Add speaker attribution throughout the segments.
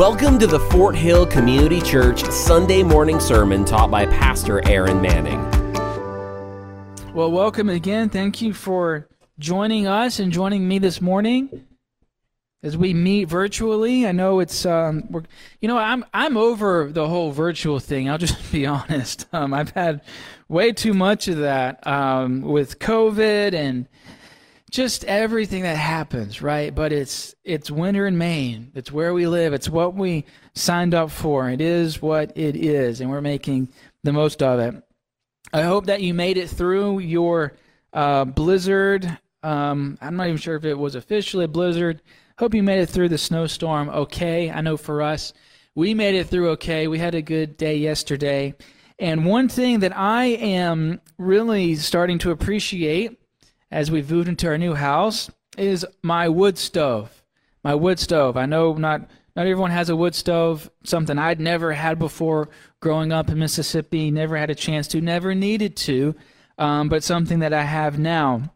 Speaker 1: Welcome to the Fort Hill Community Church Sunday morning sermon taught by Pastor Aaron Manning.
Speaker 2: Well, welcome again. Thank you for joining us and joining me this morning as we meet virtually. I know it's um, we're, you know, I'm I'm over the whole virtual thing. I'll just be honest. Um, I've had way too much of that um, with COVID and just everything that happens, right? But it's it's winter in Maine. It's where we live. It's what we signed up for. It is what it is, and we're making the most of it. I hope that you made it through your uh, blizzard. Um, I'm not even sure if it was officially a blizzard. Hope you made it through the snowstorm okay. I know for us, we made it through okay. We had a good day yesterday. And one thing that I am really starting to appreciate as we've moved into our new house is my wood stove. My wood stove. I know not not everyone has a wood stove, something I'd never had before growing up in Mississippi, never had a chance to, never needed to, um, but something that I have now.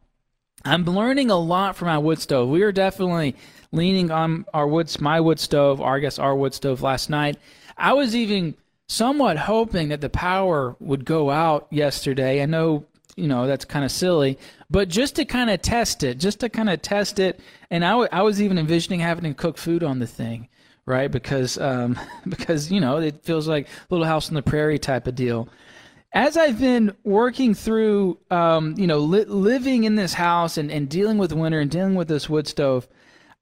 Speaker 2: I'm learning a lot from my wood stove. We are definitely leaning on our wood, my wood stove, or I guess our wood stove last night. I was even somewhat hoping that the power would go out yesterday. I know you know that's kind of silly. But just to kind of test it just to kind of test it and I, w- I was even envisioning having to cook food on the thing right? Because um, because you know it feels like little house on the prairie type of deal. As i've been working through um, you know li- living in this house and, and dealing with winter and dealing with this wood stove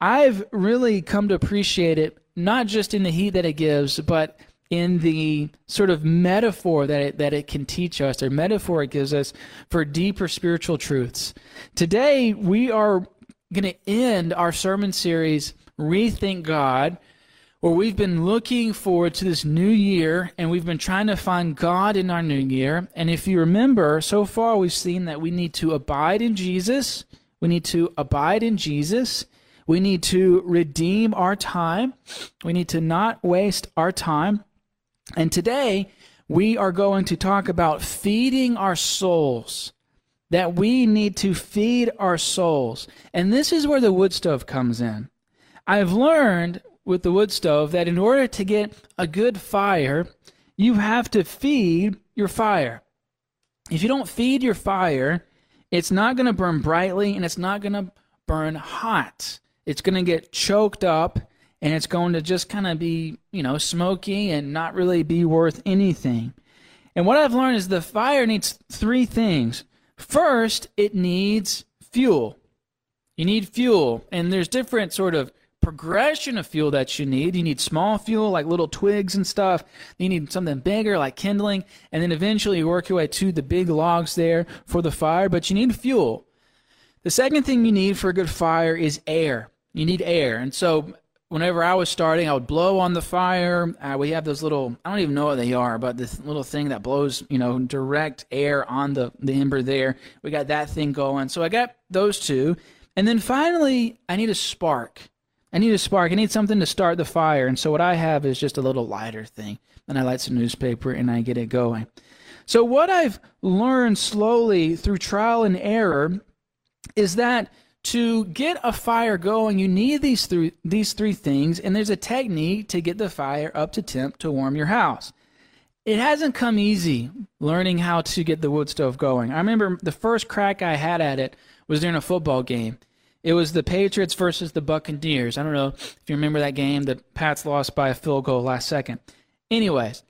Speaker 2: i've really come to appreciate it not just in the heat that it gives but in the sort of metaphor that it, that it can teach us, or metaphor it gives us for deeper spiritual truths. Today, we are going to end our sermon series, Rethink God, where we've been looking forward to this new year and we've been trying to find God in our new year. And if you remember, so far we've seen that we need to abide in Jesus, we need to abide in Jesus. We need to redeem our time. We need to not waste our time. And today, we are going to talk about feeding our souls. That we need to feed our souls. And this is where the wood stove comes in. I've learned with the wood stove that in order to get a good fire, you have to feed your fire. If you don't feed your fire, it's not going to burn brightly and it's not going to burn hot. It's going to get choked up and it's going to just kind of be, you know, smoky and not really be worth anything. And what I've learned is the fire needs three things. First, it needs fuel. You need fuel, and there's different sort of progression of fuel that you need. You need small fuel like little twigs and stuff. You need something bigger like kindling, and then eventually you work your way to the big logs there for the fire, but you need fuel. The second thing you need for a good fire is air. You need air. And so whenever I was starting, I would blow on the fire. Uh, we have those little, I don't even know what they are, but this little thing that blows, you know, direct air on the, the ember there. We got that thing going. So I got those two. And then finally, I need a spark. I need a spark. I need something to start the fire. And so what I have is just a little lighter thing. And I light some newspaper and I get it going. So what I've learned slowly through trial and error is that to get a fire going, you need these three, these three things, and there's a technique to get the fire up to temp to warm your house. It hasn't come easy learning how to get the wood stove going. I remember the first crack I had at it was during a football game. It was the Patriots versus the Buccaneers. I don't know if you remember that game. The Pats lost by a field goal last second. Anyways,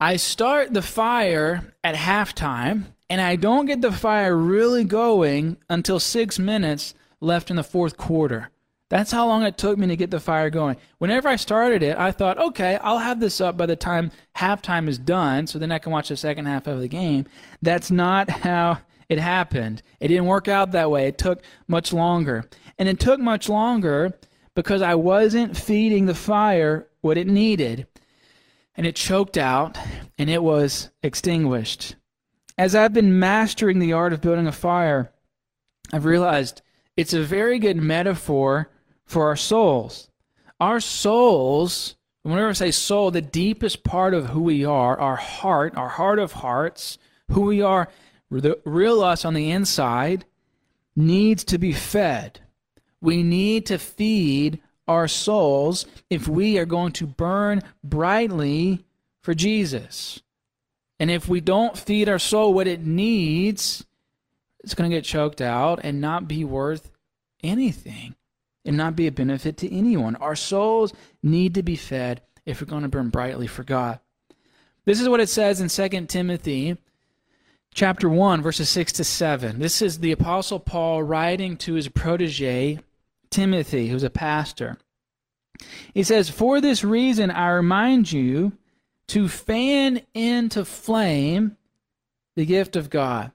Speaker 2: I start the fire at halftime, and I don't get the fire really going until six minutes left in the fourth quarter. That's how long it took me to get the fire going. Whenever I started it, I thought, okay, I'll have this up by the time halftime is done, so then I can watch the second half of the game. That's not how it happened. It didn't work out that way. It took much longer. And it took much longer because I wasn't feeding the fire what it needed. And it choked out and it was extinguished. As I've been mastering the art of building a fire, I've realized it's a very good metaphor for our souls. Our souls, whenever I say soul, the deepest part of who we are, our heart, our heart of hearts, who we are, the real us on the inside, needs to be fed. We need to feed our souls if we are going to burn brightly for Jesus. And if we don't feed our soul what it needs, it's going to get choked out and not be worth anything and not be a benefit to anyone. Our souls need to be fed if we're going to burn brightly for God. This is what it says in 2 Timothy chapter 1 verses 6 to 7. This is the apostle Paul writing to his protege Timothy, who's a pastor. He says, "For this reason I remind you to fan into flame the gift of God.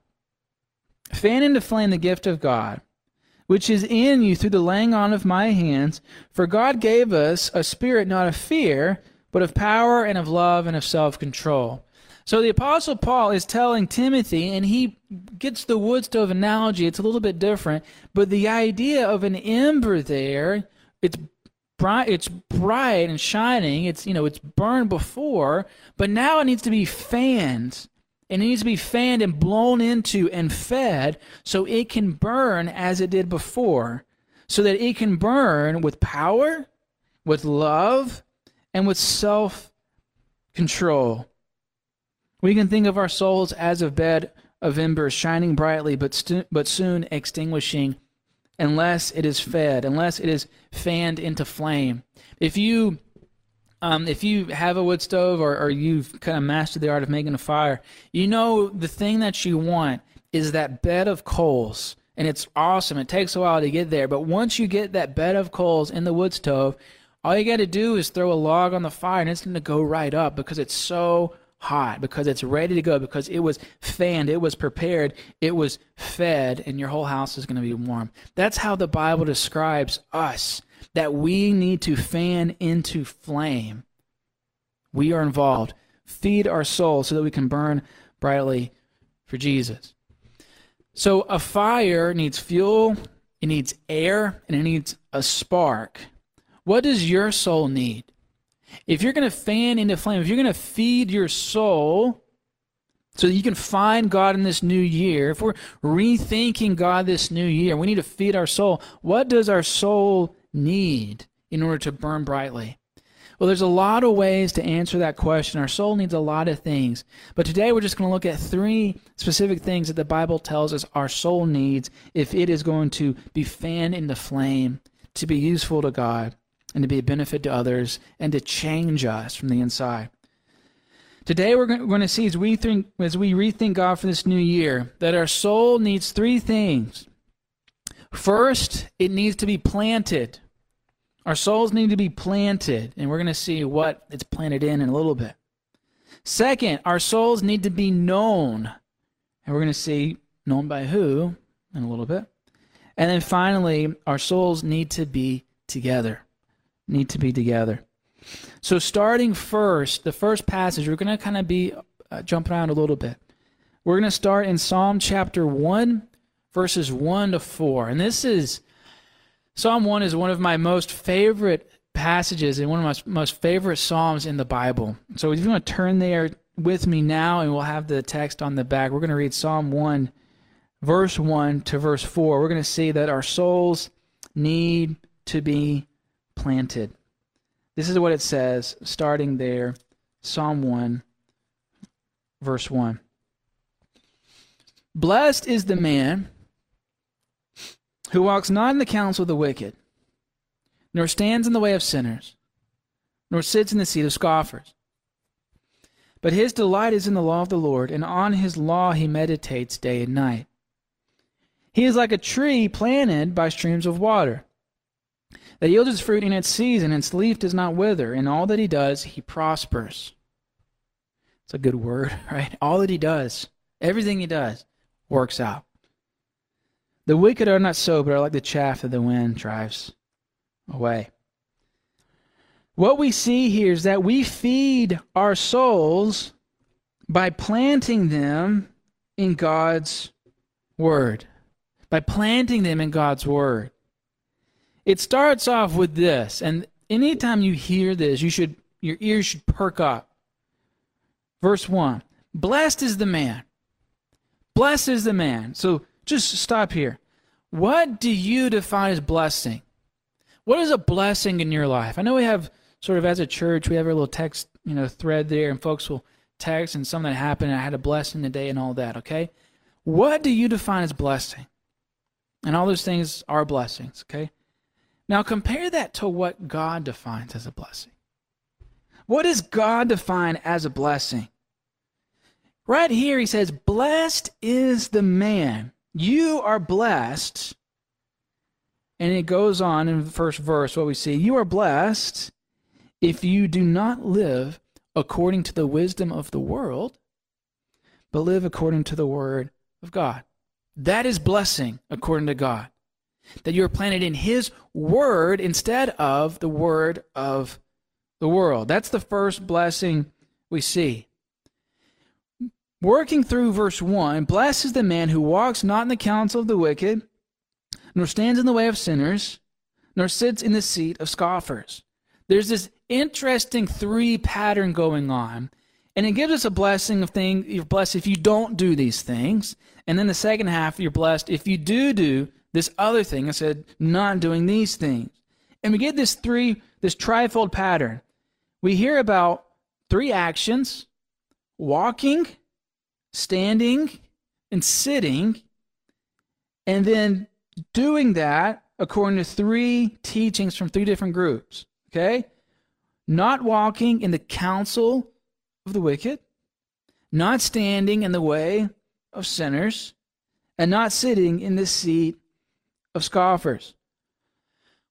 Speaker 2: Fan into flame the gift of God." which is in you through the laying on of my hands. For God gave us a spirit not of fear, but of power and of love and of self control. So the Apostle Paul is telling Timothy, and he gets the wood stove analogy. It's a little bit different, but the idea of an ember there, it's bright, it's bright and shining. It's you know it's burned before, but now it needs to be fanned it needs to be fanned and blown into and fed so it can burn as it did before, so that it can burn with power, with love, and with self control. We can think of our souls as a bed of embers shining brightly but, but soon extinguishing unless it is fed, unless it is fanned into flame. If you um, if you have a wood stove or, or you've kind of mastered the art of making a fire, you know the thing that you want is that bed of coals. And it's awesome. It takes a while to get there. But once you get that bed of coals in the wood stove, all you got to do is throw a log on the fire and it's going to go right up because it's so hot, because it's ready to go, because it was fanned, it was prepared, it was fed, and your whole house is going to be warm. That's how the Bible describes us that we need to fan into flame. We are involved. Feed our soul so that we can burn brightly for Jesus. So a fire needs fuel, it needs air, and it needs a spark. What does your soul need? If you're going to fan into flame, if you're going to feed your soul so that you can find God in this new year, if we're rethinking God this new year, we need to feed our soul. What does our soul need in order to burn brightly? Well, there's a lot of ways to answer that question. Our soul needs a lot of things. But today we're just going to look at three specific things that the Bible tells us our soul needs if it is going to be fanned into flame, to be useful to God, and to be a benefit to others, and to change us from the inside. Today we're going to see as we think as we rethink God for this new year that our soul needs three things. First, it needs to be planted. Our souls need to be planted, and we're going to see what it's planted in in a little bit. Second, our souls need to be known, and we're going to see known by who in a little bit. And then finally, our souls need to be together. Need to be together. So, starting first, the first passage, we're going to kind of be uh, jumping around a little bit. We're going to start in Psalm chapter 1, verses 1 to 4. And this is Psalm 1 is one of my most favorite passages and one of my most favorite Psalms in the Bible. So if you want to turn there with me now, and we'll have the text on the back, we're going to read Psalm 1, verse 1 to verse 4. We're going to see that our souls need to be planted. This is what it says, starting there, Psalm 1, verse 1. Blessed is the man who walks not in the counsel of the wicked, nor stands in the way of sinners, nor sits in the seat of scoffers. But his delight is in the law of the Lord, and on his law he meditates day and night. He is like a tree planted by streams of water, that yields its fruit in its season, and its leaf does not wither. In all that he does, he prospers. It's a good word, right? All that he does, everything he does, works out. The wicked are not so, but are like the chaff that the wind drives away. What we see here is that we feed our souls by planting them in God's Word. By planting them in God's Word. It starts off with this, and anytime you hear this, you should your ears should perk up. Verse 1. Blessed is the man. Blessed is the man. So just stop here. What do you define as blessing? What is a blessing in your life? I know we have sort of as a church, we have our little text, you know, thread there, and folks will text and something that happened. I had a blessing today and all that. Okay, what do you define as blessing? And all those things are blessings. Okay, now compare that to what God defines as a blessing. What does God define as a blessing? Right here, he says, Blessed is the man. You are blessed. And it goes on in the first verse, what we see You are blessed if you do not live according to the wisdom of the world, but live according to the word of God. That is blessing according to God. That you are planted in His word instead of the word of the world. That's the first blessing we see. Working through verse 1 Blessed is the man who walks not in the counsel of the wicked, nor stands in the way of sinners, nor sits in the seat of scoffers. There's this interesting three pattern going on. And it gives us a blessing of thing you're blessed if you don't do these things. And then the second half, you're blessed if you do do this other thing. I said, not doing these things. And we get this three, this trifold pattern. We hear about three actions walking, standing, and sitting. And then doing that according to three teachings from three different groups. Okay? not walking in the counsel of the wicked, not standing in the way of sinners, and not sitting in the seat of scoffers.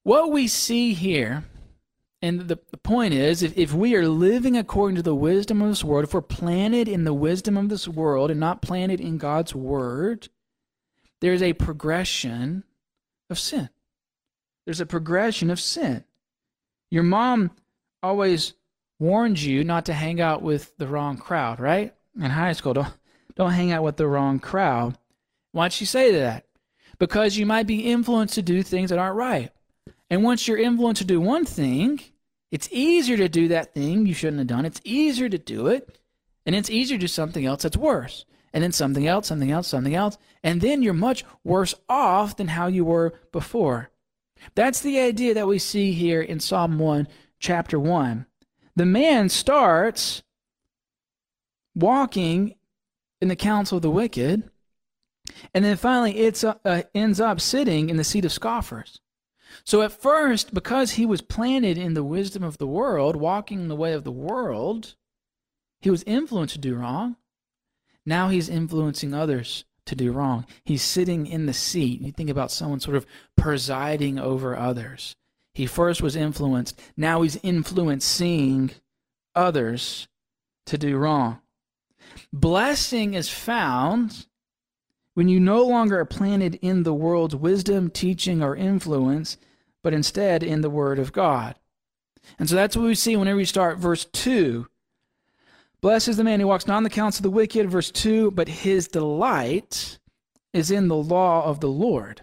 Speaker 2: What we see here, and the, the point is, if, if we are living according to the wisdom of this world, if we're planted in the wisdom of this world and not planted in God's word, there's a progression of sin. There's a progression of sin. Your mom always warned you not to hang out with the wrong crowd, right? In high school, don't don't hang out with the wrong crowd. Why'd she say that? Because you might be influenced to do things that aren't right. And once you're influenced to do one thing, it's easier to do that thing you shouldn't have done. It's easier to do it. And it's easier to do something else that's worse. And then something else, something else, something else. And then you're much worse off than how you were before. That's the idea that we see here in Psalm 1 chapter 1. The man starts walking in the counsel of the wicked, and then finally it uh, uh, ends up sitting in the seat of scoffers. So at first, because he was planted in the wisdom of the world, walking the way of the world, he was influenced to do wrong. Now he's influencing others to do wrong. He's sitting in the seat. You think about someone sort of presiding over others. He first was influenced, now he's influencing others to do wrong. Blessing is found when you no longer are planted in the world's wisdom, teaching, or influence, but instead in the Word of God. And so that's what we see whenever we start verse 2. Blessed is the man who walks not in the counsel of the wicked, verse 2, but his delight is in the law of the Lord,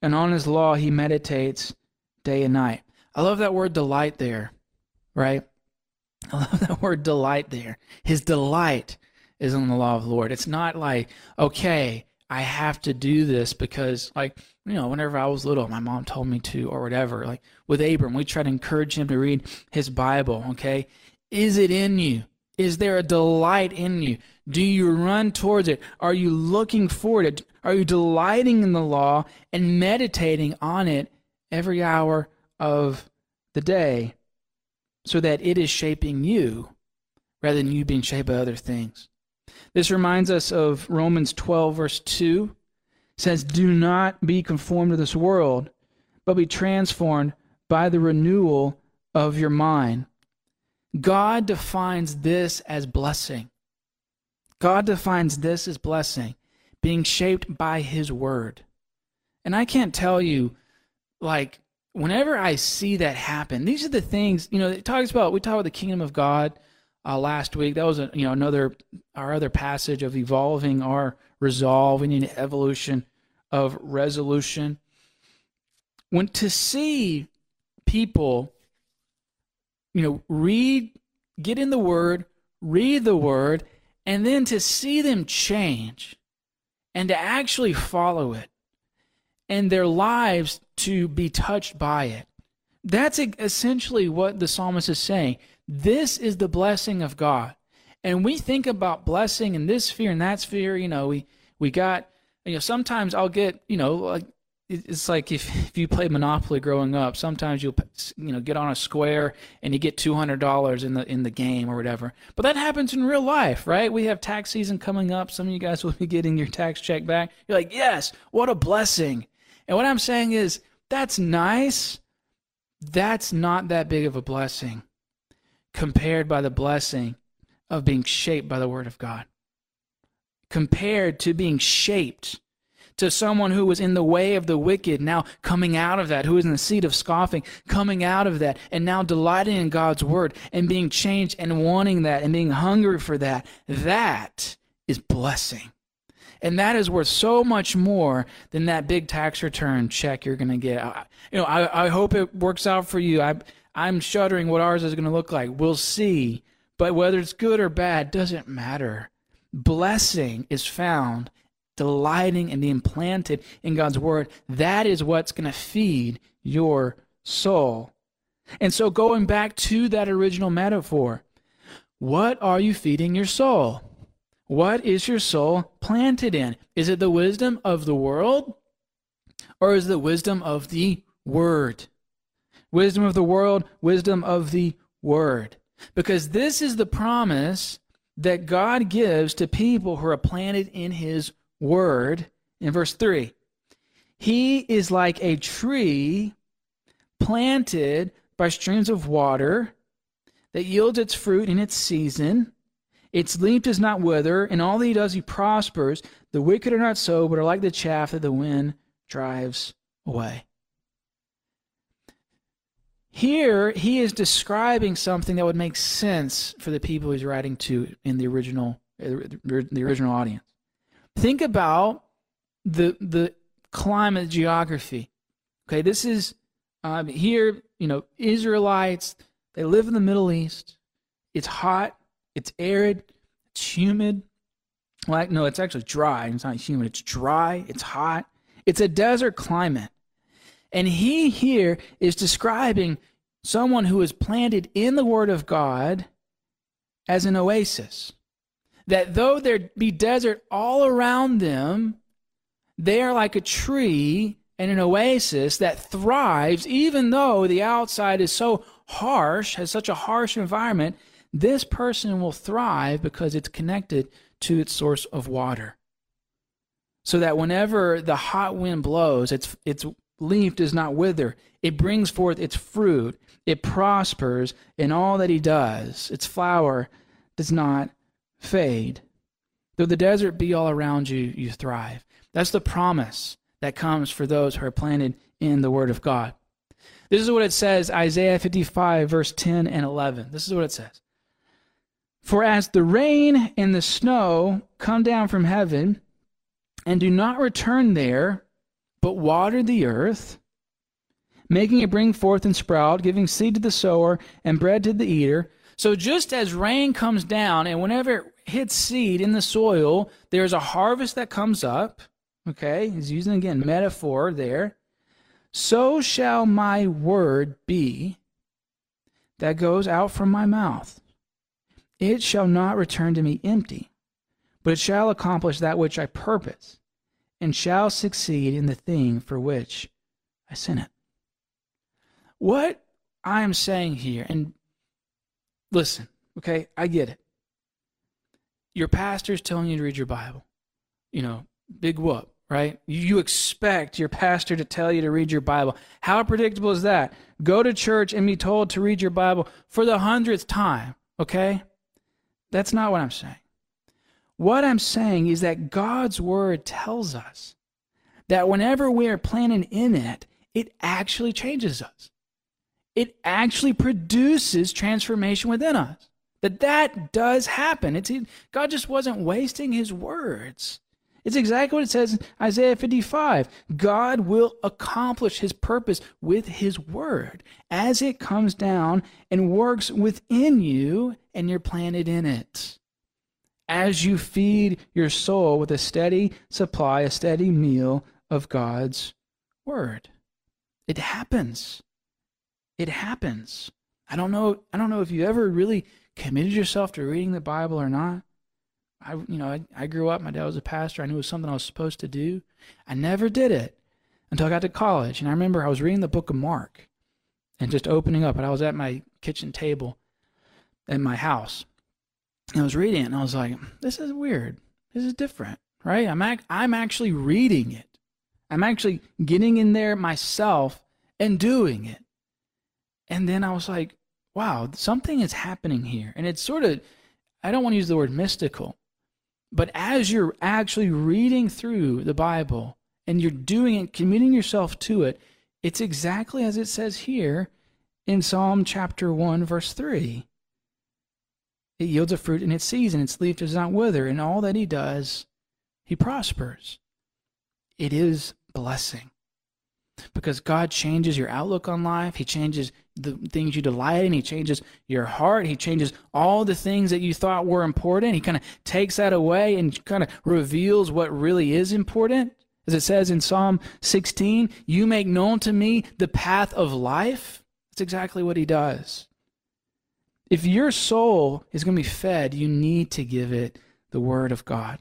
Speaker 2: and on his law he meditates day and night. I love that word delight there, right? I love that word delight there. His delight is in the law of the Lord. It's not like, okay, I have to do this because, like, you know, whenever I was little, my mom told me to, or whatever. Like with Abram, we try to encourage him to read his Bible, okay? Is it in you? Is there a delight in you? Do you run towards it? Are you looking forward it? Are you delighting in the law and meditating on it every hour of the day so that it is shaping you rather than you being shaped by other things. This reminds us of Romans 12, verse 2. Says, Do not be conformed to this world, but be transformed by the renewal of your mind. God defines this as blessing. God defines this as blessing, being shaped by His Word. And I can't tell you like whenever I see that happen, these are the things you know. It talks about we talked about the kingdom of God uh, last week. That was a, you know another our other passage of evolving our resolve. We need an evolution of resolution. When to see people, you know, read, get in the Word, read the Word, and then to see them change, and to actually follow it and their lives to be touched by it That's essentially what the psalmist is saying. This is the blessing of God. And we think about blessing in this sphere and that sphere. You know, we, we got, you know, sometimes I'll get, you know, like it's like if, if you play Monopoly growing up, sometimes you'll you know get on a square and you get two hundred dollars in the in the game or whatever. But that happens in real life, right? We have tax season coming up. Some of you guys will be getting your tax check back. You're like, yes, what a blessing. And what I'm saying is, that's nice. That's not that big of a blessing compared by the blessing of being shaped by the Word of God. Compared to being shaped to someone who was in the way of the wicked, now coming out of that, who was in the seat of scoffing, coming out of that, and now delighting in God's word and being changed and wanting that and being hungry for that. That is blessing. And that is worth so much more than that big tax return check you're going to get. I, you know, I, I hope it works out for you. I, I'm shuddering what ours is going to look like. We'll see. But whether it's good or bad doesn't matter. Blessing is found delighting and being planted in God's word, that is what's going to feed your soul. And so, going back to that original metaphor, what are you feeding your soul? What is your soul planted in? Is it the wisdom of the world or is it the wisdom of the word? Wisdom of the world, wisdom of the word. Because this is the promise that God gives to people who are planted in his word in verse 3. He is like a tree planted by streams of water that yields its fruit in its season. Its leaf does not wither, and all that he does he prospers. The wicked are not so, but are like the chaff that the wind drives away. Here, he is describing something that would make sense for the people he's writing to in the original, the original audience. Think about the the climate geography. Okay, this is um, here. You know, Israelites. They live in the Middle East. It's hot. It's arid. It's humid. Like no, it's actually dry. It's not humid. It's dry. It's hot. It's a desert climate. And he here is describing someone who is planted in the Word of God as an oasis that though there be desert all around them, they are like a tree and an oasis that thrives, even though the outside is so harsh, has such a harsh environment. This person will thrive because it's connected to its source of water. So that whenever the hot wind blows, its, its leaf does not wither. It brings forth its fruit. It prospers in all that he does. Its flower does not fade. Though the desert be all around you, you thrive. That's the promise that comes for those who are planted in the Word of God. This is what it says, Isaiah 55, verse 10 and 11. This is what it says. For as the rain and the snow come down from heaven and do not return there, but water the earth, making it bring forth and sprout, giving seed to the sower and bread to the eater. So just as rain comes down, and whenever it hits seed in the soil, there's a harvest that comes up. Okay, he's using again metaphor there. So shall my word be that goes out from my mouth. It shall not return to me empty, but it shall accomplish that which I purpose, and shall succeed in the thing for which I sent it. What I am saying here, and listen, okay, I get it your pastor's telling you to read your Bible. You know, big whoop, right? You expect your pastor to tell you to read your Bible. How predictable is that? Go to church and be told to read your Bible for the hundredth time, okay? That's not what I'm saying. What I'm saying is that God's word tells us that whenever we are planted in it, it actually changes us. It actually produces transformation within us. That that does happen. It's God just wasn't wasting his words. It's exactly what it says in Isaiah 55. God will accomplish his purpose with his word as it comes down and works within you and you're planted in it. As you feed your soul with a steady supply, a steady meal of God's word. It happens. It happens. I don't know. I don't know if you ever really committed yourself to reading the Bible or not. I, you know, I, I grew up. My dad was a pastor. I knew it was something I was supposed to do. I never did it until I got to college. And I remember I was reading the book of Mark and just opening up. And I was at my kitchen table in my house. And I was reading it, and I was like, "This is weird. This is different, right?" I'm ac- I'm actually reading it. I'm actually getting in there myself and doing it. And then I was like, "Wow, something is happening here." And it's sort of, I don't want to use the word mystical, but as you're actually reading through the Bible and you're doing it, committing yourself to it, it's exactly as it says here in Psalm chapter 1, verse 3. It yields a fruit in its season, its leaf does not wither, and all that he does, he prospers. It is blessing. Because God changes your outlook on life. He changes the things you delight in. He changes your heart. He changes all the things that you thought were important. He kind of takes that away and kind of reveals what really is important. As it says in Psalm 16, you make known to me the path of life. That's exactly what he does. If your soul is going to be fed, you need to give it the word of God.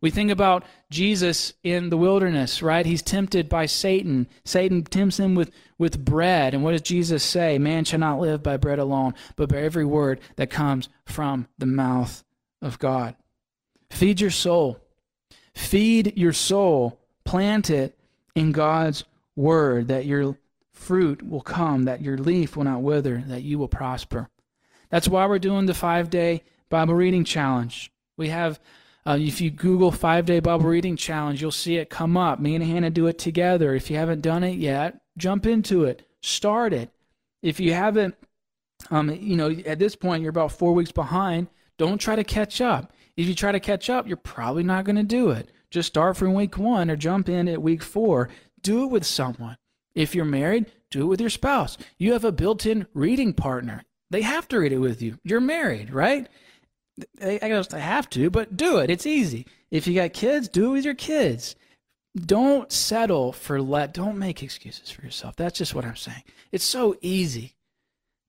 Speaker 2: We think about Jesus in the wilderness, right? He's tempted by Satan. Satan tempts him with, with bread. And what does Jesus say? Man shall not live by bread alone, but by every word that comes from the mouth of God. Feed your soul. Feed your soul. Plant it in God's word that your fruit will come, that your leaf will not wither, that you will prosper. That's why we're doing the five day Bible reading challenge. We have, uh, if you Google five day Bible reading challenge, you'll see it come up. Me and Hannah do it together. If you haven't done it yet, jump into it, start it. If you haven't, um, you know, at this point, you're about four weeks behind. Don't try to catch up. If you try to catch up, you're probably not going to do it. Just start from week one or jump in at week four. Do it with someone. If you're married, do it with your spouse. You have a built in reading partner. They have to read it with you. You're married, right? I guess they have to, but do it. It's easy. If you got kids, do it with your kids. Don't settle for let. Don't make excuses for yourself. That's just what I'm saying. It's so easy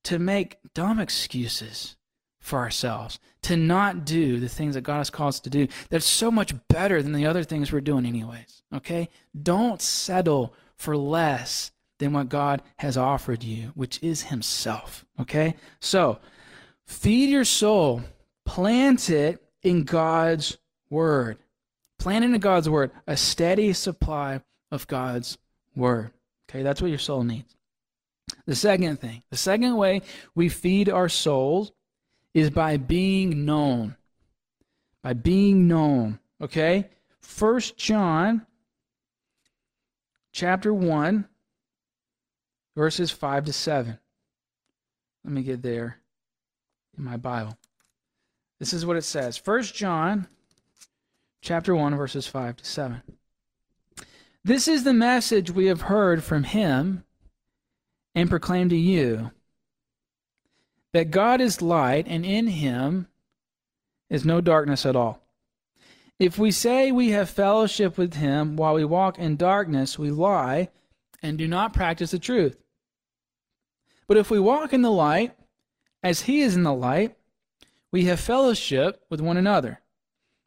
Speaker 2: to make dumb excuses for ourselves, to not do the things that God has called us to do. That's so much better than the other things we're doing, anyways. Okay? Don't settle for less than what God has offered you, which is Himself. Okay? So, feed your soul, plant it in God's Word. Plant it in God's Word, a steady supply of God's Word. Okay? That's what your soul needs. The second thing, the second way we feed our souls is by being known. By being known. Okay? First John chapter 1 verses 5 to 7. Let me get there in my Bible. This is what it says. First John chapter 1 verses 5 to 7. This is the message we have heard from him and proclaimed to you that God is light and in him is no darkness at all. If we say we have fellowship with him while we walk in darkness, we lie and do not practice the truth. But if we walk in the light, as he is in the light, we have fellowship with one another.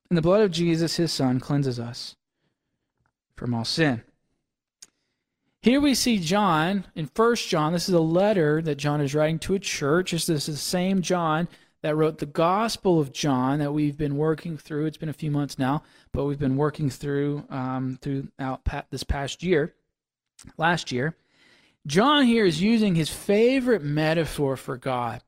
Speaker 2: And the blood of Jesus, his son, cleanses us from all sin. Here we see John in First John. This is a letter that John is writing to a church. This is the same John that wrote the Gospel of John that we've been working through. It's been a few months now, but we've been working through um, throughout this past year, last year. John here is using his favorite metaphor for God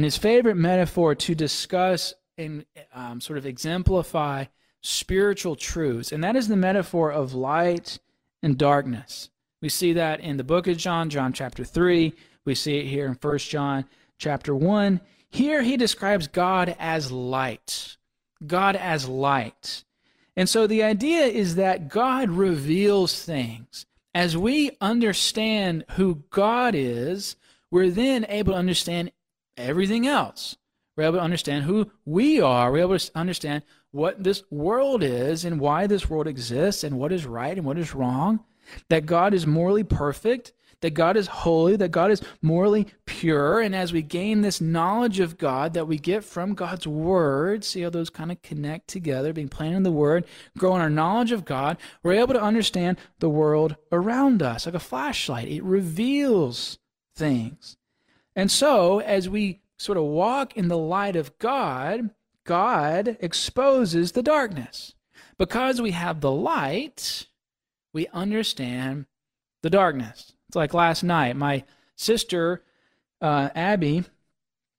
Speaker 2: and his favorite metaphor to discuss and um, sort of exemplify spiritual truths, and that is the metaphor of light and darkness. We see that in the book of John, John chapter 3. We see it here in 1 John chapter 1. Here he describes God as light. God as light. And so the idea is that God reveals things. As we understand who God is, we're then able to understand everything else. We're able to understand who we are. We're able to understand what this world is and why this world exists and what is right and what is wrong. That God is morally perfect, that God is holy, that God is morally pure. And as we gain this knowledge of God that we get from God's Word, see how those kind of connect together, being planted in the Word, growing our knowledge of God, we're able to understand the world around us like a flashlight. It reveals things. And so, as we sort of walk in the light of God, God exposes the darkness. Because we have the light, we understand the darkness. It's like last night, my sister, uh, Abby,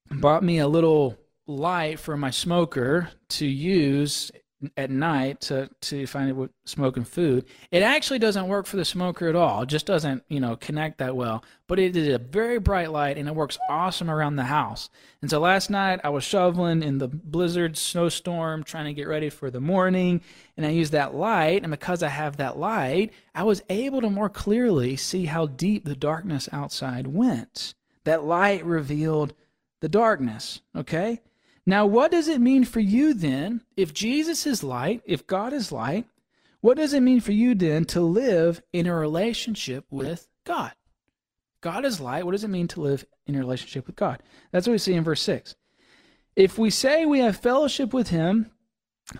Speaker 2: bought me a little light for my smoker to use at night to to find it with smoking food. It actually doesn't work for the smoker at all. It just doesn't, you know, connect that well. But it is a very bright light and it works awesome around the house. And so last night I was shoveling in the blizzard snowstorm trying to get ready for the morning and I used that light and because I have that light, I was able to more clearly see how deep the darkness outside went. That light revealed the darkness, okay? Now, what does it mean for you then, if Jesus is light, if God is light, what does it mean for you then to live in a relationship with God? God is light. What does it mean to live in a relationship with God? That's what we see in verse 6. If we say we have fellowship with him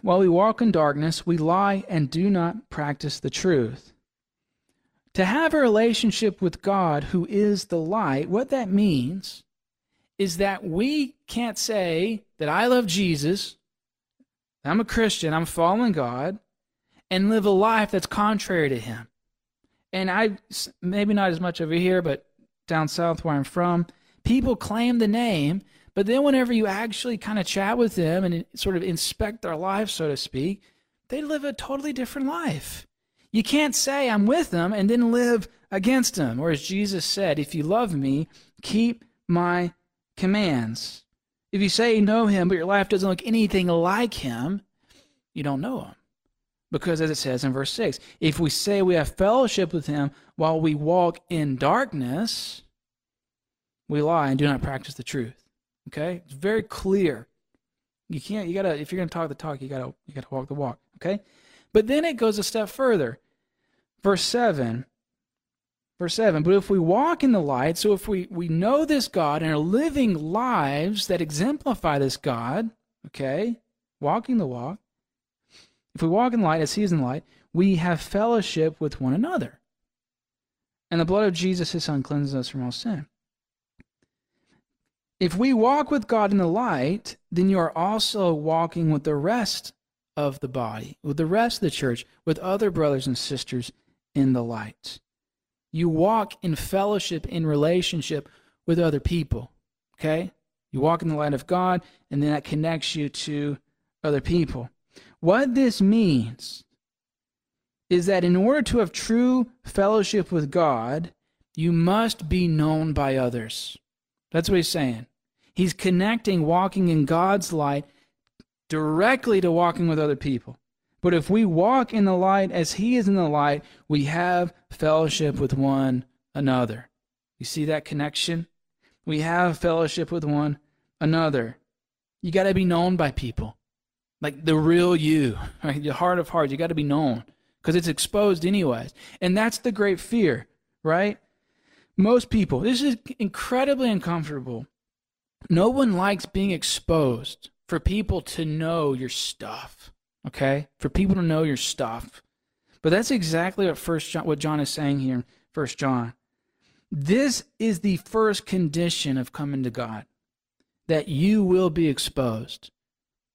Speaker 2: while we walk in darkness, we lie and do not practice the truth. To have a relationship with God, who is the light, what that means is that we can't say that I love Jesus, I'm a Christian, I'm following God, and live a life that's contrary to Him. And I, maybe not as much over here, but down south where I'm from, people claim the name, but then whenever you actually kind of chat with them and sort of inspect their life, so to speak, they live a totally different life. You can't say I'm with them and then live against them. Or as Jesus said, if you love me, keep my commands. If you say you know him, but your life doesn't look anything like him, you don't know him. Because as it says in verse 6, if we say we have fellowship with him while we walk in darkness, we lie and do not practice the truth. Okay? It's very clear. You can't you gotta if you're gonna talk the talk, you gotta you gotta walk the walk. Okay? But then it goes a step further. Verse 7 Verse 7 But if we walk in the light, so if we, we know this God and are living lives that exemplify this God, okay, walking the walk, if we walk in light as he is in light, we have fellowship with one another. And the blood of Jesus, his son, cleanses us from all sin. If we walk with God in the light, then you are also walking with the rest of the body, with the rest of the church, with other brothers and sisters in the light. You walk in fellowship, in relationship with other people. Okay? You walk in the light of God, and then that connects you to other people. What this means is that in order to have true fellowship with God, you must be known by others. That's what he's saying. He's connecting walking in God's light directly to walking with other people. But if we walk in the light as he is in the light, we have fellowship with one another. You see that connection? We have fellowship with one another. You got to be known by people. Like the real you, right? The heart of hearts, you got to be known because it's exposed anyways. And that's the great fear, right? Most people, this is incredibly uncomfortable. No one likes being exposed for people to know your stuff okay? For people to know your stuff. But that's exactly what first John, what John is saying here in First John. This is the first condition of coming to God, that you will be exposed.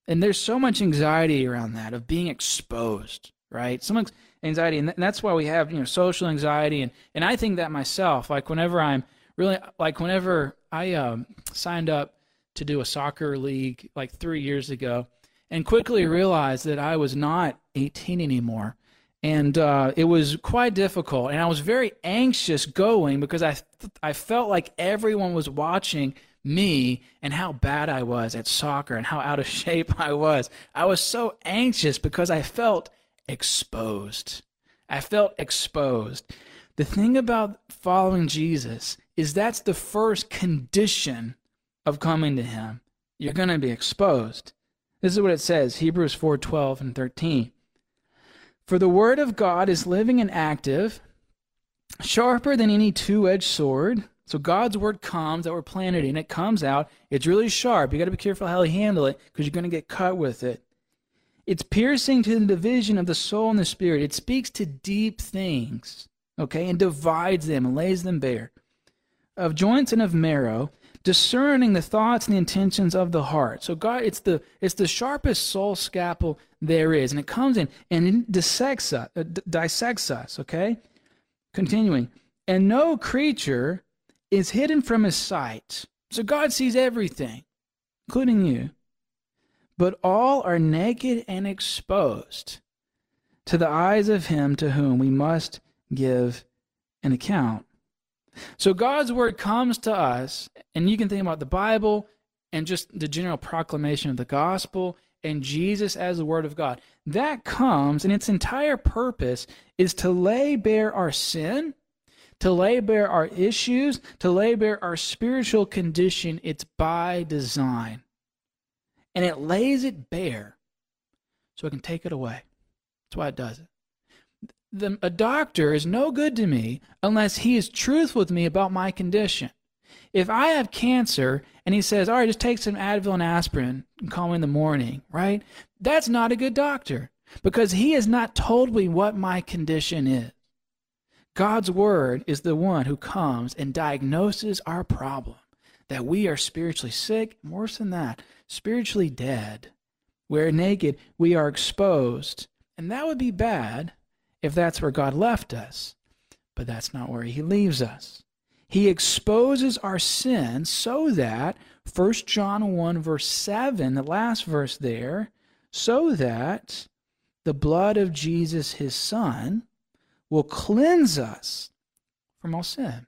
Speaker 2: And there's so much anxiety around that of being exposed, right? So much anxiety, and that's why we have you know social anxiety, and and I think that myself. Like whenever I'm really like whenever I um, signed up to do a soccer league like three years ago, and quickly realized that I was not 18 anymore. And uh, it was quite difficult. And I was very anxious going because I, I felt like everyone was watching me and how bad I was at soccer and how out of shape I was. I was so anxious because I felt exposed. I felt exposed. The thing about following Jesus is that's the first condition of coming to him. You're going to be exposed. This is what it says Hebrews 4 12 and 13. For the word of God is living and active sharper than any two edged sword. So God's word comes that we're planted in. It comes out. It's really sharp. You got to be careful how you handle it because you're going to get cut with it. It's piercing to the division of the soul and the spirit. It speaks to deep things, okay, and divides them and lays them bare. Of joints and of marrow, discerning the thoughts and the intentions of the heart. So God, it's the it's the sharpest soul scalpel there is, and it comes in and it dissects us, uh, d- dissects us. Okay, continuing, and no creature is hidden from His sight. So God sees everything, including you but all are naked and exposed to the eyes of him to whom we must give an account. So God's word comes to us, and you can think about the Bible and just the general proclamation of the gospel and Jesus as the word of God. That comes, and its entire purpose is to lay bare our sin, to lay bare our issues, to lay bare our spiritual condition. It's by design and it lays it bare so it can take it away. That's why it does it. The, a doctor is no good to me unless he is truthful with me about my condition. If I have cancer and he says, all right, just take some Advil and aspirin and call me in the morning, right? That's not a good doctor because he has not told me what my condition is. God's word is the one who comes and diagnoses our problem that we are spiritually sick, worse than that, spiritually dead. We're naked, we are exposed. And that would be bad if that's where God left us. But that's not where He leaves us. He exposes our sin so that, 1 John 1, verse 7, the last verse there, so that the blood of Jesus, His Son, will cleanse us from all sin.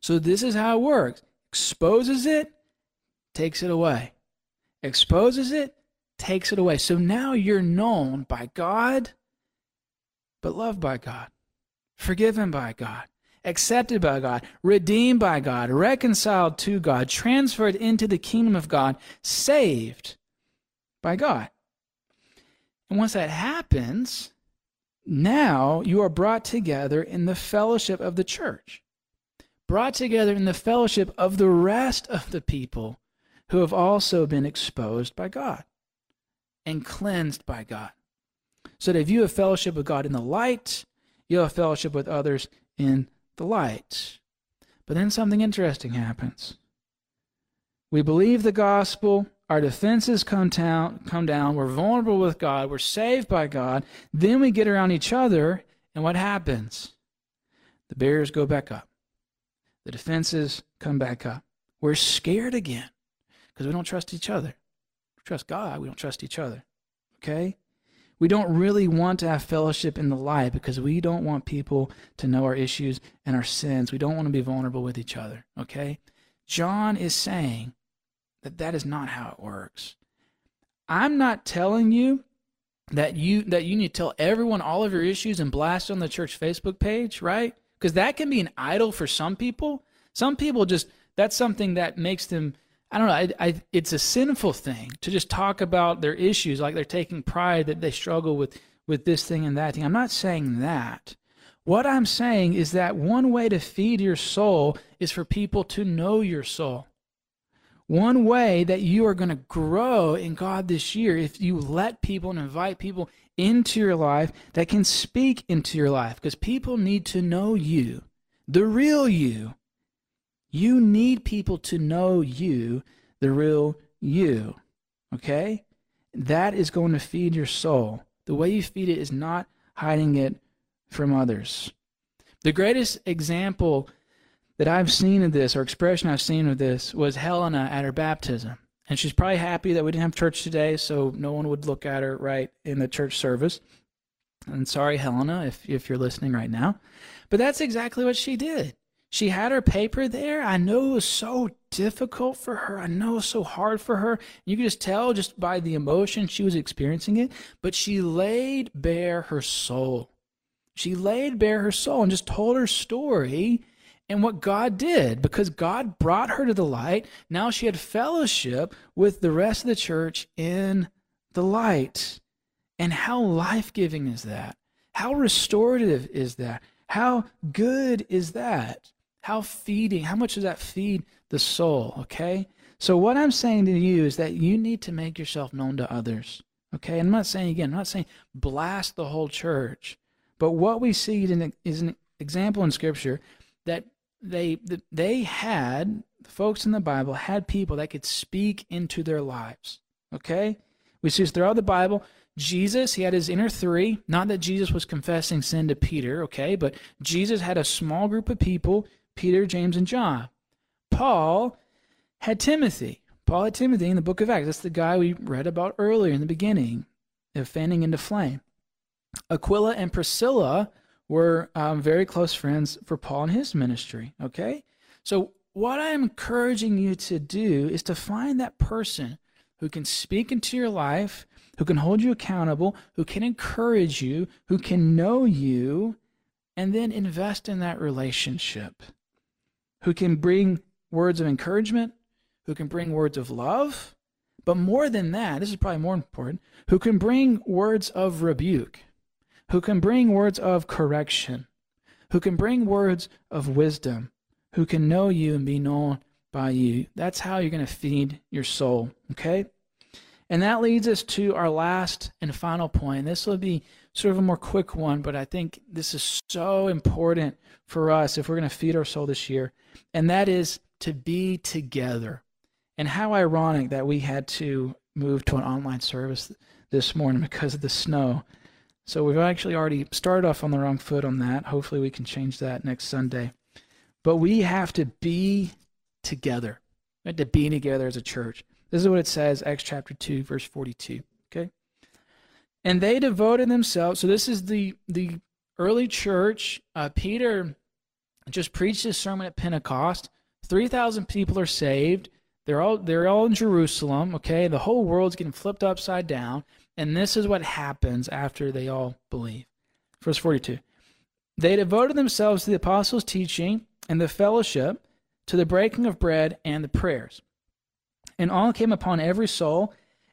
Speaker 2: So this is how it works exposes it, takes it away exposes it, takes it away. So now you're known by God, but loved by God, forgiven by God, accepted by God, redeemed by God, reconciled to God, transferred into the kingdom of God, saved by God. And once that happens, now you are brought together in the fellowship of the church, brought together in the fellowship of the rest of the people who have also been exposed by God and cleansed by God. So that if you have fellowship with God in the light, you'll have fellowship with others in the light. But then something interesting happens. We believe the gospel, our defenses come down, come down, we're vulnerable with God, we're saved by God. Then we get around each other, and what happens? The barriers go back up. The defenses come back up. We're scared again because we don't trust each other. We trust God, we don't trust each other. Okay? We don't really want to have fellowship in the light because we don't want people to know our issues and our sins. We don't want to be vulnerable with each other. Okay? John is saying that that is not how it works. I'm not telling you that you that you need to tell everyone all of your issues and blast on the church Facebook page, right? Because that can be an idol for some people. Some people just that's something that makes them I don't know. I, I, it's a sinful thing to just talk about their issues like they're taking pride that they struggle with with this thing and that thing. I'm not saying that. What I'm saying is that one way to feed your soul is for people to know your soul. One way that you are going to grow in God this year, if you let people and invite people into your life that can speak into your life, because people need to know you, the real you, you need people to know you, the real you. Okay? That is going to feed your soul. The way you feed it is not hiding it from others. The greatest example that I've seen of this, or expression I've seen of this, was Helena at her baptism. And she's probably happy that we didn't have church today, so no one would look at her right in the church service. And sorry, Helena, if, if you're listening right now. But that's exactly what she did. She had her paper there. I know it was so difficult for her. I know it was so hard for her. You could just tell just by the emotion she was experiencing it. But she laid bare her soul. She laid bare her soul and just told her story and what God did because God brought her to the light. Now she had fellowship with the rest of the church in the light. And how life giving is that? How restorative is that? How good is that? How feeding, how much does that feed the soul? Okay? So, what I'm saying to you is that you need to make yourself known to others. Okay? I'm not saying, again, I'm not saying blast the whole church. But what we see is an example in Scripture that they they had the folks in the Bible had people that could speak into their lives. Okay, we see this throughout the Bible. Jesus, he had his inner three. Not that Jesus was confessing sin to Peter, okay, but Jesus had a small group of people Peter, James, and John. Paul had Timothy. Paul had Timothy in the book of Acts. That's the guy we read about earlier in the beginning, of fanning into flame. Aquila and Priscilla were um, very close friends for Paul and his ministry. Okay? So, what I'm encouraging you to do is to find that person who can speak into your life, who can hold you accountable, who can encourage you, who can know you, and then invest in that relationship, who can bring words of encouragement, who can bring words of love, but more than that, this is probably more important, who can bring words of rebuke who can bring words of correction, who can bring words of wisdom, who can know you and be known by you. That's how you're going to feed your soul, okay? And that leads us to our last and final point. This will be sort of a more quick one, but I think this is so important for us if we're going to feed our soul this year. And that is to be together. And how ironic that we had to move to an online service this morning because of the snow. So we've actually already started off on the wrong foot on that. Hopefully, we can change that next Sunday. But we have to be together. We have to be together as a church. This is what it says, Acts chapter 2, verse 42. Okay? And they devoted themselves. So this is the the early church. Uh, Peter just preached his sermon at Pentecost. 3,000 people are saved. They're all they're all in Jerusalem, okay? The whole world's getting flipped upside down. And this is what happens after they all believe. Verse 42 They devoted themselves to the apostles' teaching and the fellowship, to the breaking of bread and the prayers. And all came upon every soul,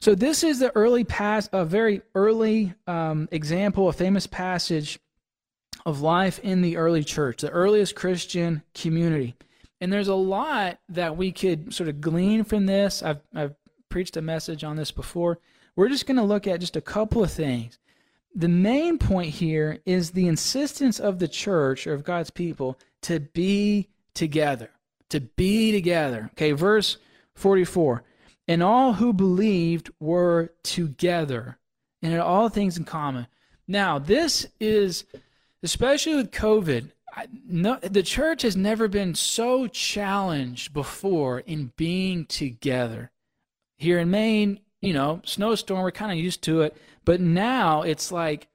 Speaker 2: So this is the early pass, a very early um, example, a famous passage of life in the early church, the earliest Christian community. And there's a lot that we could sort of glean from this. I've, I've preached a message on this before. We're just going to look at just a couple of things the main point here is the insistence of the church or of God's people to be together. To be together. Okay, verse 44. And all who believed were together and had all things in common. Now, this is, especially with COVID, I, no, the church has never been so challenged before in being together. Here in Maine, you know, snowstorm, we're kind of used to it. But now it's like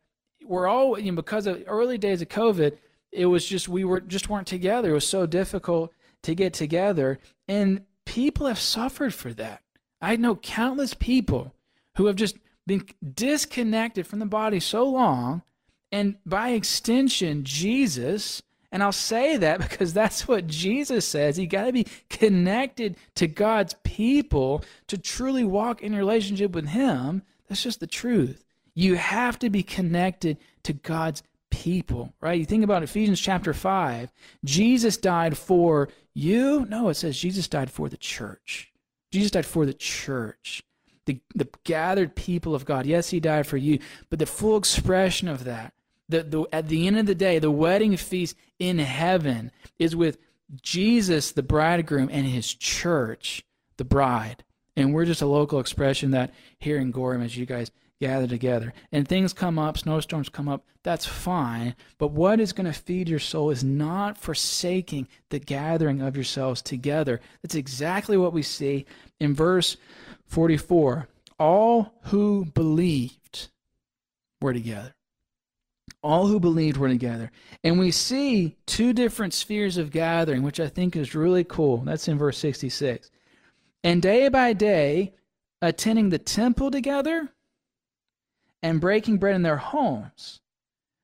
Speaker 2: we're all, you know, because of early days of COVID, it was just, we were just weren't together. It was so difficult to get together. And people have suffered for that. I know countless people who have just been disconnected from the body so long. And by extension, Jesus, and I'll say that because that's what Jesus says. You got to be connected to God's people to truly walk in relationship with Him. That's just the truth. You have to be connected to God's people, right? You think about Ephesians chapter 5. Jesus died for you. No, it says Jesus died for the church. Jesus died for the church, the, the gathered people of God. Yes, he died for you, but the full expression of that, the, the, at the end of the day, the wedding feast in heaven is with Jesus, the bridegroom, and his church, the bride. And we're just a local expression that here in Gorham, as you guys gather together. And things come up, snowstorms come up, that's fine. But what is going to feed your soul is not forsaking the gathering of yourselves together. That's exactly what we see in verse 44. All who believed were together. All who believed were together. And we see two different spheres of gathering, which I think is really cool. That's in verse 66. And day by day, attending the temple together and breaking bread in their homes,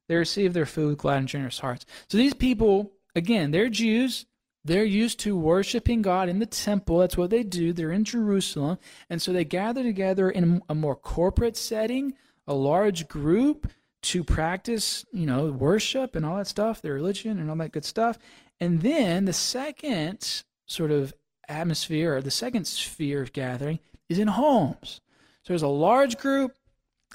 Speaker 2: they receive their food with glad and generous hearts. So these people, again, they're Jews. They're used to worshiping God in the temple. That's what they do. They're in Jerusalem. And so they gather together in a more corporate setting, a large group to practice, you know, worship and all that stuff, their religion and all that good stuff. And then the second sort of atmosphere or the second sphere of gathering is in homes. So there's a large group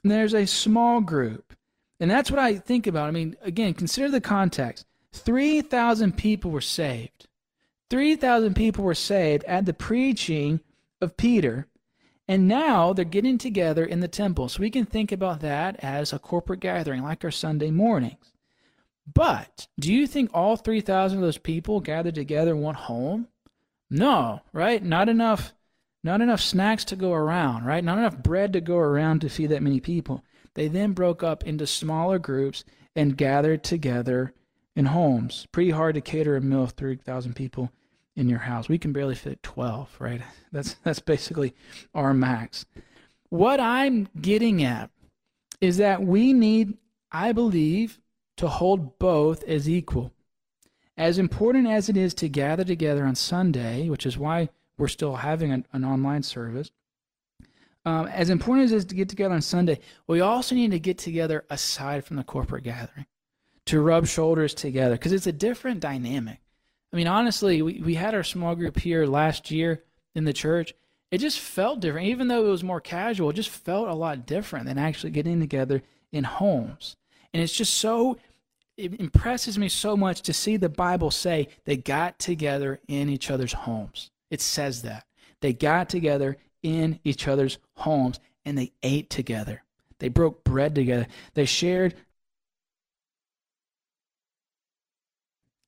Speaker 2: and there's a small group. And that's what I think about. I mean, again, consider the context 3,000 people were saved. 3,000 people were saved at the preaching of Peter. And now they're getting together in the temple. So we can think about that as a corporate gathering, like our Sunday mornings. But do you think all 3,000 of those people gathered together one home? No, right? Not enough not enough snacks to go around, right? Not enough bread to go around to feed that many people. They then broke up into smaller groups and gathered together in homes. Pretty hard to cater a meal of 3,000 people in your house. We can barely fit 12, right? That's that's basically our max. What I'm getting at is that we need, I believe, to hold both as equal. As important as it is to gather together on Sunday, which is why we're still having an, an online service, um, as important as it is to get together on Sunday, we also need to get together aside from the corporate gathering to rub shoulders together because it's a different dynamic. I mean, honestly, we, we had our small group here last year in the church. It just felt different. Even though it was more casual, it just felt a lot different than actually getting together in homes. And it's just so, it impresses me so much to see the Bible say they got together in each other's homes. It says that. They got together in each other's homes and they ate together. They broke bread together. They shared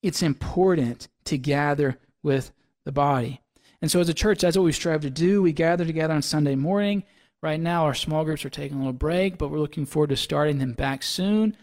Speaker 2: it's important to gather with the body. And so, as a church, that's what we strive to do. We gather together on Sunday morning. Right now, our small groups are taking a little break, but we're looking forward to starting them back soon.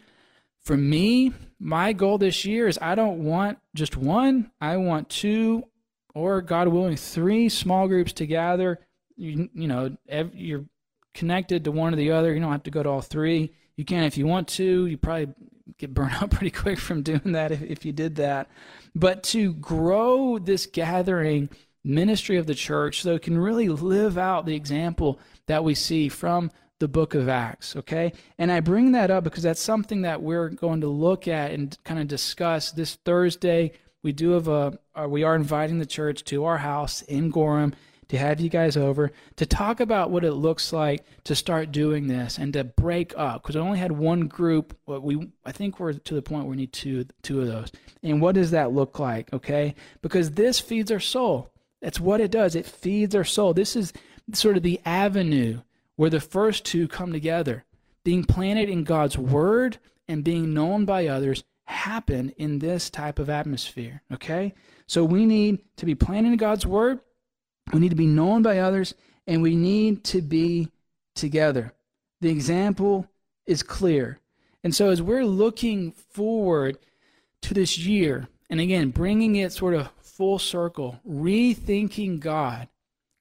Speaker 2: For me, my goal this year is I don't want just one, I want two, or God willing, three small groups to gather. You, you know, you're connected to one or the other. You don't have to go to all three. You can if you want to. You probably get burned out pretty quick from doing that if, if you did that. But to grow this gathering ministry of the church so it can really live out the example that we see from the book of Acts, okay? And I bring that up because that's something that we're going to look at and kind of discuss this Thursday. We do have a, uh, we are inviting the church to our house in Gorham to have you guys over to talk about what it looks like to start doing this and to break up because I only had one group. But we I think we're to the point where we need two two of those. And what does that look like? Okay, because this feeds our soul. That's what it does. It feeds our soul. This is sort of the avenue where the first two come together. Being planted in God's word and being known by others happen in this type of atmosphere. Okay? So we need to be planted in God's word we need to be known by others, and we need to be together. The example is clear. And so, as we're looking forward to this year, and again, bringing it sort of full circle, rethinking God,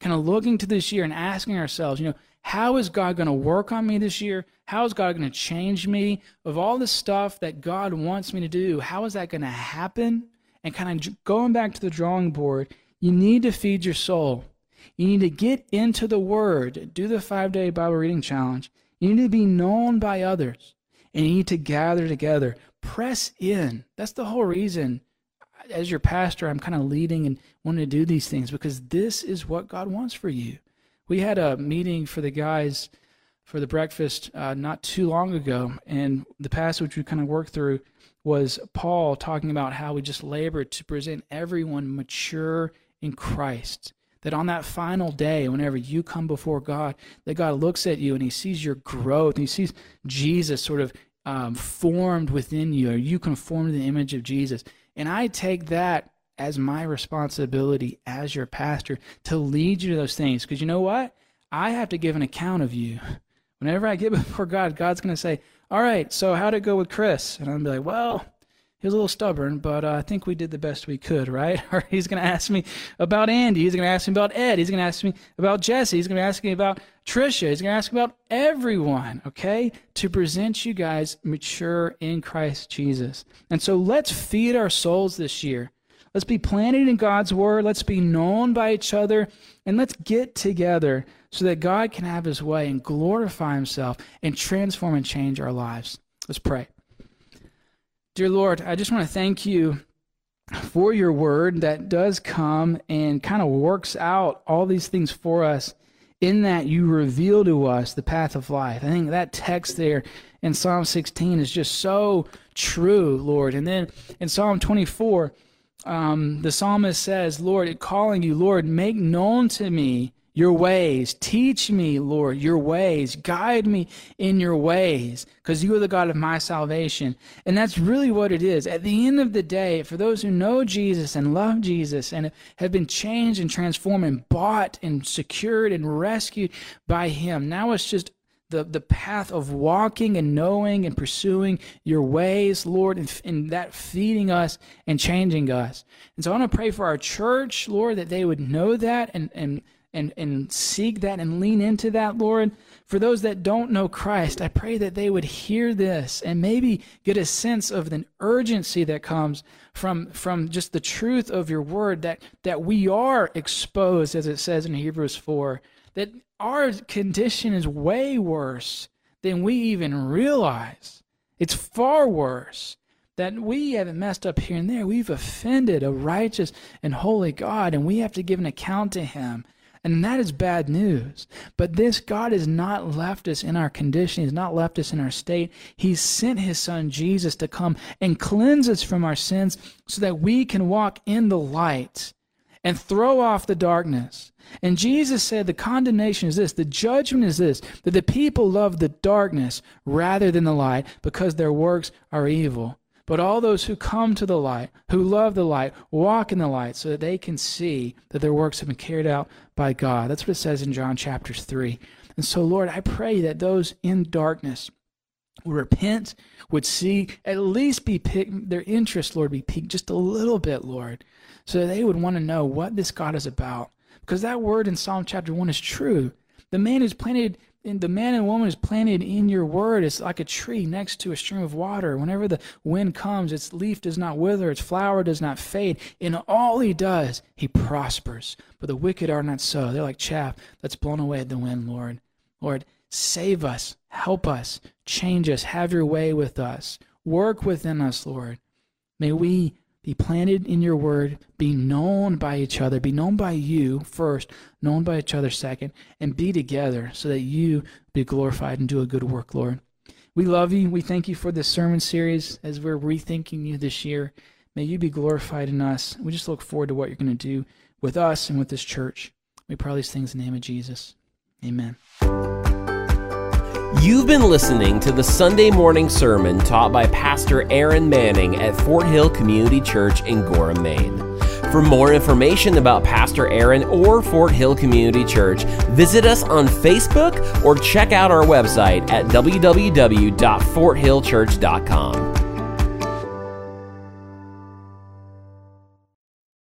Speaker 2: kind of looking to this year and asking ourselves, you know, how is God going to work on me this year? How is God going to change me? Of all the stuff that God wants me to do, how is that going to happen? And kind of going back to the drawing board you need to feed your soul. You need to get into the Word, do the five day Bible reading challenge. You need to be known by others, and you need to gather together. Press in. That's the whole reason. As your pastor, I'm kind of leading and wanting to do these things because this is what God wants for you. We had a meeting for the guys for the breakfast uh, not too long ago, and the passage we kind of worked through was Paul talking about how we just labor to present everyone mature in Christ. That on that final day, whenever you come before God, that God looks at you and He sees your growth, and He sees Jesus sort of um, formed within you, or you conform to the image of Jesus. And I take that as my responsibility as your pastor to lead you to those things. Because you know what? I have to give an account of you Whenever I get before God, God's going to say, All right, so how'd it go with Chris? And I'm going to be like, Well, he was a little stubborn, but uh, I think we did the best we could, right? Or he's going to ask me about Andy. He's going to ask me about Ed. He's going to ask me about Jesse. He's going to ask me about Trisha. He's going to ask about everyone, okay? To present you guys mature in Christ Jesus. And so let's feed our souls this year. Let's be planted in God's word. Let's be known by each other. And let's get together so that God can have his way and glorify himself and transform and change our lives. Let's pray. Dear Lord, I just want to thank you for your word that does come and kind of works out all these things for us in that you reveal to us the path of life. I think that text there in Psalm 16 is just so true, Lord. And then in Psalm 24, um, the psalmist says, Lord, calling you, Lord, make known to me your ways. Teach me, Lord, your ways. Guide me in your ways, because you are the God of my salvation. And that's really what it is. At the end of the day, for those who know Jesus and love Jesus and have been changed and transformed and bought and secured and rescued by Him, now it's just the, the path of walking and knowing and pursuing your ways, Lord, and, and that feeding us and changing us. And so I want to pray for our church, Lord, that they would know that and, and and, and seek that and lean into that, Lord. For those that don't know Christ, I pray that they would hear this and maybe get a sense of the urgency that comes from, from just the truth of your word, that, that we are exposed, as it says in Hebrews 4, that our condition is way worse than we even realize. It's far worse that we haven't messed up here and there. We've offended a righteous and holy God, and we have to give an account to Him. And that is bad news. But this God has not left us in our condition. He's not left us in our state. He sent his son Jesus to come and cleanse us from our sins so that we can walk in the light and throw off the darkness. And Jesus said the condemnation is this, the judgment is this, that the people love the darkness rather than the light because their works are evil. But all those who come to the light, who love the light, walk in the light so that they can see that their works have been carried out by God. That's what it says in John chapter 3. And so, Lord, I pray that those in darkness would repent, would see, at least be picked, their interest, Lord, be piqued just a little bit, Lord, so they would want to know what this God is about. Because that word in Psalm chapter 1 is true. The man who's planted and the man and woman is planted in your word. It's like a tree next to a stream of water. Whenever the wind comes, its leaf does not wither, its flower does not fade. In all he does, he prospers. But the wicked are not so. They're like chaff that's blown away at the wind, Lord. Lord, save us, help us, change us, have your way with us, work within us, Lord. May we be planted in your word, be known by each other, be known by you first, known by each other second, and be together so that you be glorified and do a good work, Lord. We love you. We thank you for this sermon series as we're rethinking you this year. May you be glorified in us. We just look forward to what you're going to do with us and with this church. We pray all these things in the name of Jesus. Amen.
Speaker 1: You've been listening to the Sunday morning sermon taught by Pastor Aaron Manning at Fort Hill Community Church in Gorham, Maine. For more information about Pastor Aaron or Fort Hill Community Church, visit us on Facebook or check out our website at www.forthillchurch.com.